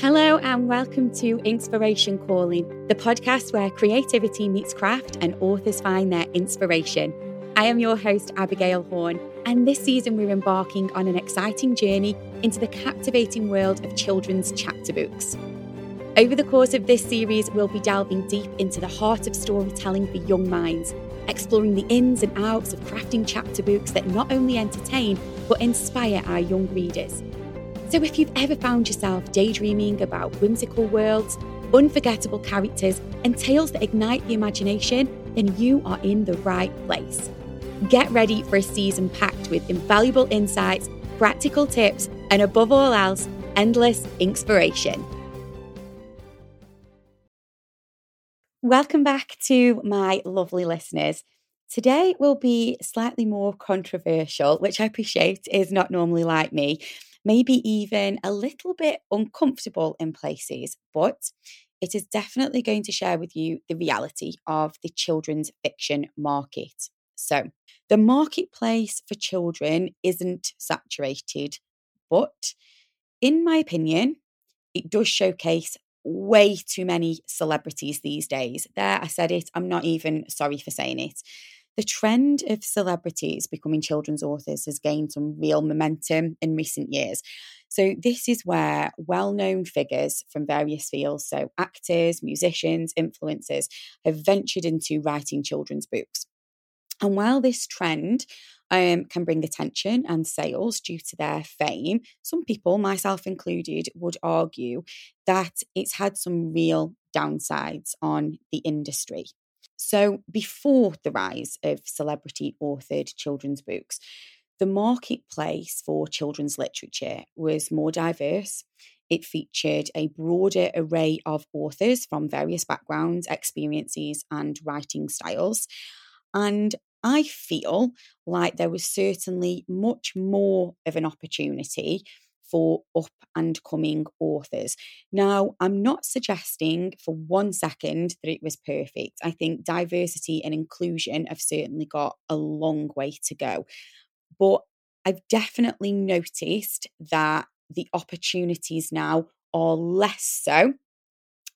Hello, and welcome to Inspiration Calling, the podcast where creativity meets craft and authors find their inspiration. I am your host, Abigail Horne, and this season we're embarking on an exciting journey into the captivating world of children's chapter books. Over the course of this series, we'll be delving deep into the heart of storytelling for young minds, exploring the ins and outs of crafting chapter books that not only entertain but inspire our young readers. So, if you've ever found yourself daydreaming about whimsical worlds, unforgettable characters, and tales that ignite the imagination, then you are in the right place. Get ready for a season packed with invaluable insights, practical tips, and above all else, endless inspiration. Welcome back to my lovely listeners. Today will be slightly more controversial, which I appreciate is not normally like me maybe even a little bit uncomfortable in places, but it is definitely going to share with you the reality of the children's fiction market. So, the marketplace for children isn't saturated, but in my opinion, it does showcase way too many celebrities these days. There, I said it. I'm not even sorry for saying it. The trend of celebrities becoming children's authors has gained some real momentum in recent years. So, this is where well known figures from various fields, so actors, musicians, influencers, have ventured into writing children's books. And while this trend um, can bring attention and sales due to their fame, some people, myself included, would argue that it's had some real downsides on the industry. So, before the rise of celebrity authored children's books, the marketplace for children's literature was more diverse. It featured a broader array of authors from various backgrounds, experiences, and writing styles. And I feel like there was certainly much more of an opportunity for up and coming authors. Now, I'm not suggesting for one second that it was perfect. I think diversity and inclusion have certainly got a long way to go. But I've definitely noticed that the opportunities now are less so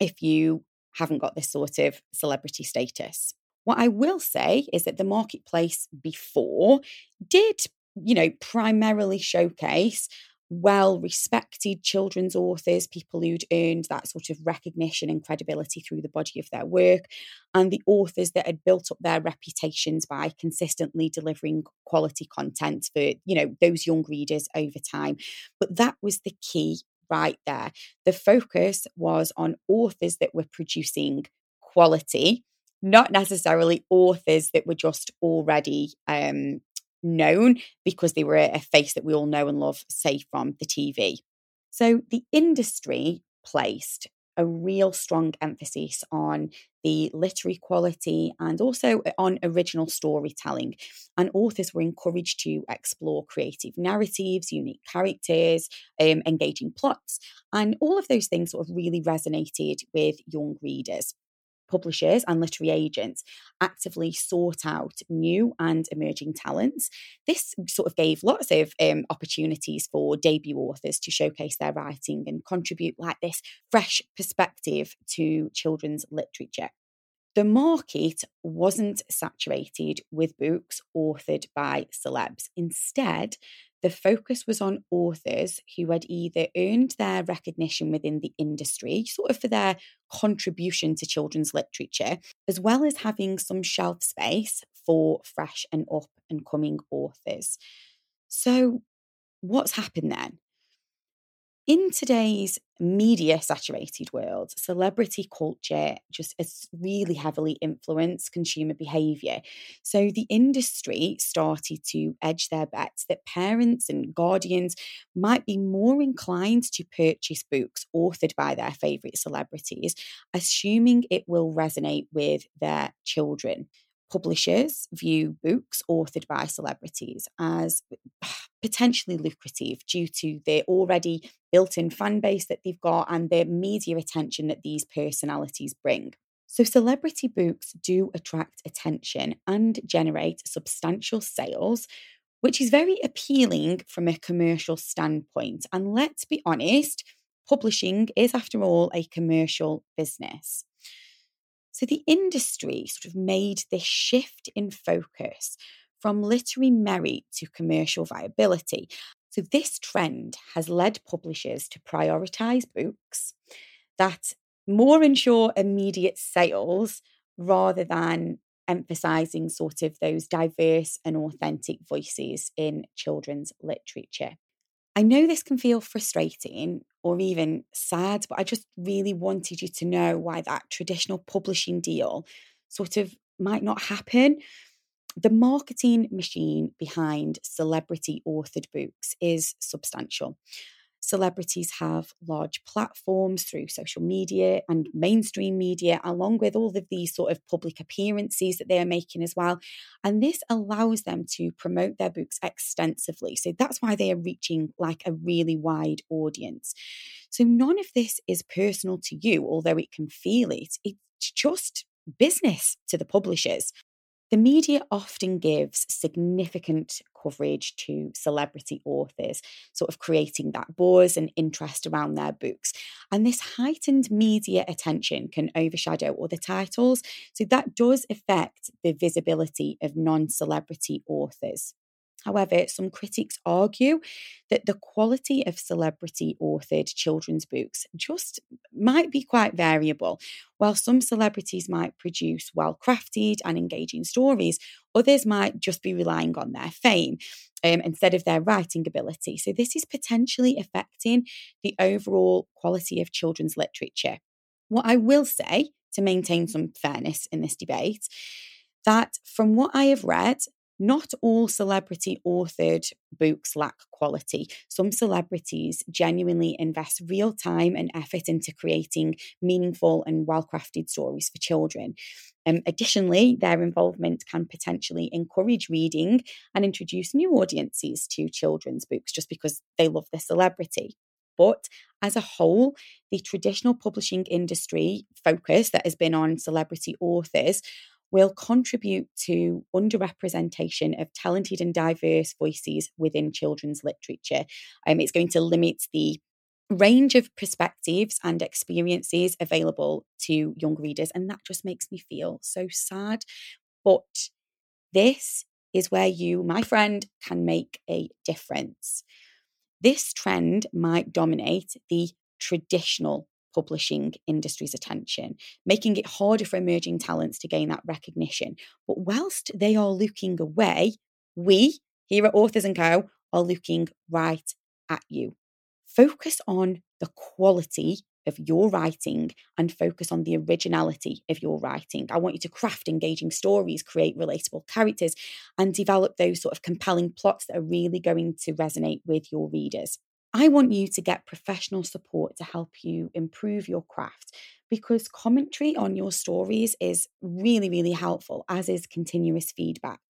if you haven't got this sort of celebrity status. What I will say is that the marketplace before did, you know, primarily showcase well respected children's authors, people who'd earned that sort of recognition and credibility through the body of their work, and the authors that had built up their reputations by consistently delivering quality content for, you know, those young readers over time. But that was the key right there. The focus was on authors that were producing quality not necessarily authors that were just already um, known because they were a face that we all know and love, say, from the TV. So the industry placed a real strong emphasis on the literary quality and also on original storytelling. And authors were encouraged to explore creative narratives, unique characters, um, engaging plots. And all of those things sort of really resonated with young readers publishers and literary agents actively sought out new and emerging talents. This sort of gave lots of um, opportunities for debut authors to showcase their writing and contribute like this fresh perspective to children's literature. The market wasn't saturated with books authored by celebs. Instead, the focus was on authors who had either earned their recognition within the industry, sort of for their contribution to children's literature, as well as having some shelf space for fresh and up and coming authors. So, what's happened then? In today's media saturated world, celebrity culture just has really heavily influenced consumer behavior. So the industry started to edge their bets that parents and guardians might be more inclined to purchase books authored by their favourite celebrities, assuming it will resonate with their children publishers view books authored by celebrities as potentially lucrative due to the already built in fan base that they've got and the media attention that these personalities bring. So, celebrity books do attract attention and generate substantial sales, which is very appealing from a commercial standpoint. And let's be honest, publishing is, after all, a commercial business. So the industry sort of made this shift in focus from literary merit to commercial viability. So this trend has led publishers to prioritize books that more ensure immediate sales rather than emphasizing sort of those diverse and authentic voices in children's literature. I know this can feel frustrating or even sad, but I just really wanted you to know why that traditional publishing deal sort of might not happen. The marketing machine behind celebrity authored books is substantial celebrities have large platforms through social media and mainstream media, along with all of these sort of public appearances that they are making as well. And this allows them to promote their books extensively. So that's why they are reaching like a really wide audience. So none of this is personal to you, although it can feel it. It's just business to the publishers. The media often gives significant coverage to celebrity authors, sort of creating that buzz and interest around their books. And this heightened media attention can overshadow other titles. So that does affect the visibility of non celebrity authors. However, some critics argue that the quality of celebrity authored children's books just might be quite variable. While some celebrities might produce well crafted and engaging stories, others might just be relying on their fame um, instead of their writing ability. So, this is potentially affecting the overall quality of children's literature. What I will say to maintain some fairness in this debate that from what I have read, not all celebrity authored books lack quality. Some celebrities genuinely invest real time and effort into creating meaningful and well crafted stories for children. Um, additionally, their involvement can potentially encourage reading and introduce new audiences to children's books just because they love the celebrity. But as a whole, the traditional publishing industry focus that has been on celebrity authors will contribute to underrepresentation of talented and diverse voices within children's literature. Um, it's going to limit the range of perspectives and experiences available to young readers. And that just makes me feel so sad. But this is where you, my friend, can make a difference. This trend might dominate the traditional publishing industry's attention, making it harder for emerging talents to gain that recognition. But whilst they are looking away, we here at Authors and Co are looking right at you. Focus on the quality of your writing and focus on the originality of your writing. I want you to craft engaging stories, create relatable characters, and develop those sort of compelling plots that are really going to resonate with your readers. I want you to get professional support to help you improve your craft because commentary on your stories is really, really helpful, as is continuous feedback.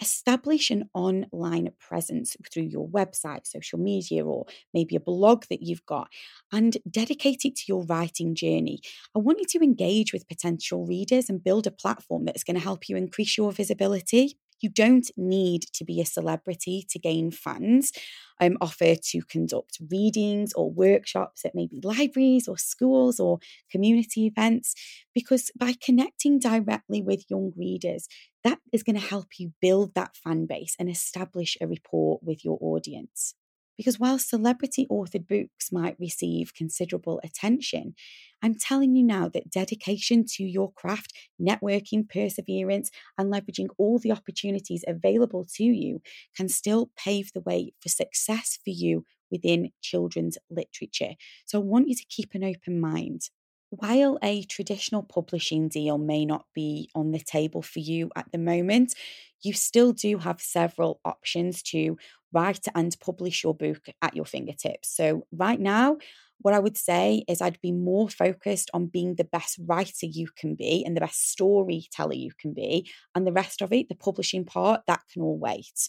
Establish an online presence through your website, social media, or maybe a blog that you've got, and dedicate it to your writing journey. I want you to engage with potential readers and build a platform that is going to help you increase your visibility. You don't need to be a celebrity to gain fans. I'm offer to conduct readings or workshops at maybe libraries or schools or community events because by connecting directly with young readers, that is going to help you build that fan base and establish a rapport with your audience. Because while celebrity authored books might receive considerable attention, I'm telling you now that dedication to your craft, networking, perseverance, and leveraging all the opportunities available to you can still pave the way for success for you within children's literature. So I want you to keep an open mind. While a traditional publishing deal may not be on the table for you at the moment, you still do have several options to write and publish your book at your fingertips. So, right now, what I would say is I'd be more focused on being the best writer you can be and the best storyteller you can be. And the rest of it, the publishing part, that can all wait.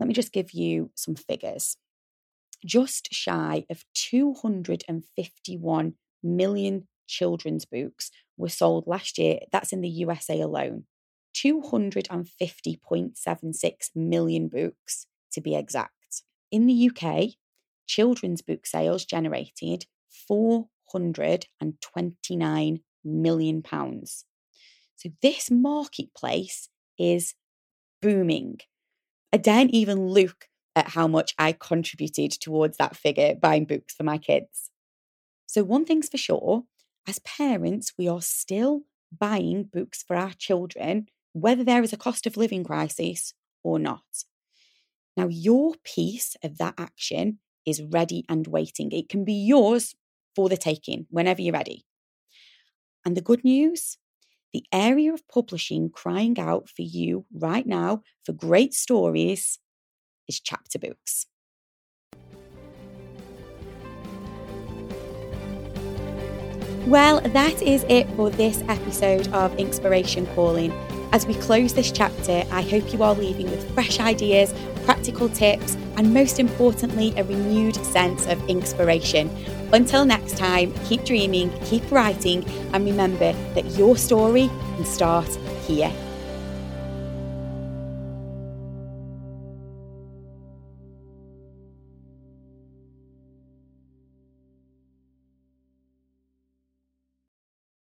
Let me just give you some figures. Just shy of 251 million children's books were sold last year. That's in the USA alone. 250.76 million books to be exact. In the UK, children's book sales generated 429 million pounds. So this marketplace is booming. I daren't even look at how much I contributed towards that figure buying books for my kids. So, one thing's for sure as parents, we are still buying books for our children, whether there is a cost of living crisis or not. Now, your piece of that action is ready and waiting. It can be yours for the taking whenever you're ready. And the good news the area of publishing crying out for you right now for great stories is chapter books. Well, that is it for this episode of Inspiration Calling. As we close this chapter, I hope you are leaving with fresh ideas, practical tips, and most importantly, a renewed sense of inspiration. Until next time, keep dreaming, keep writing, and remember that your story can start here.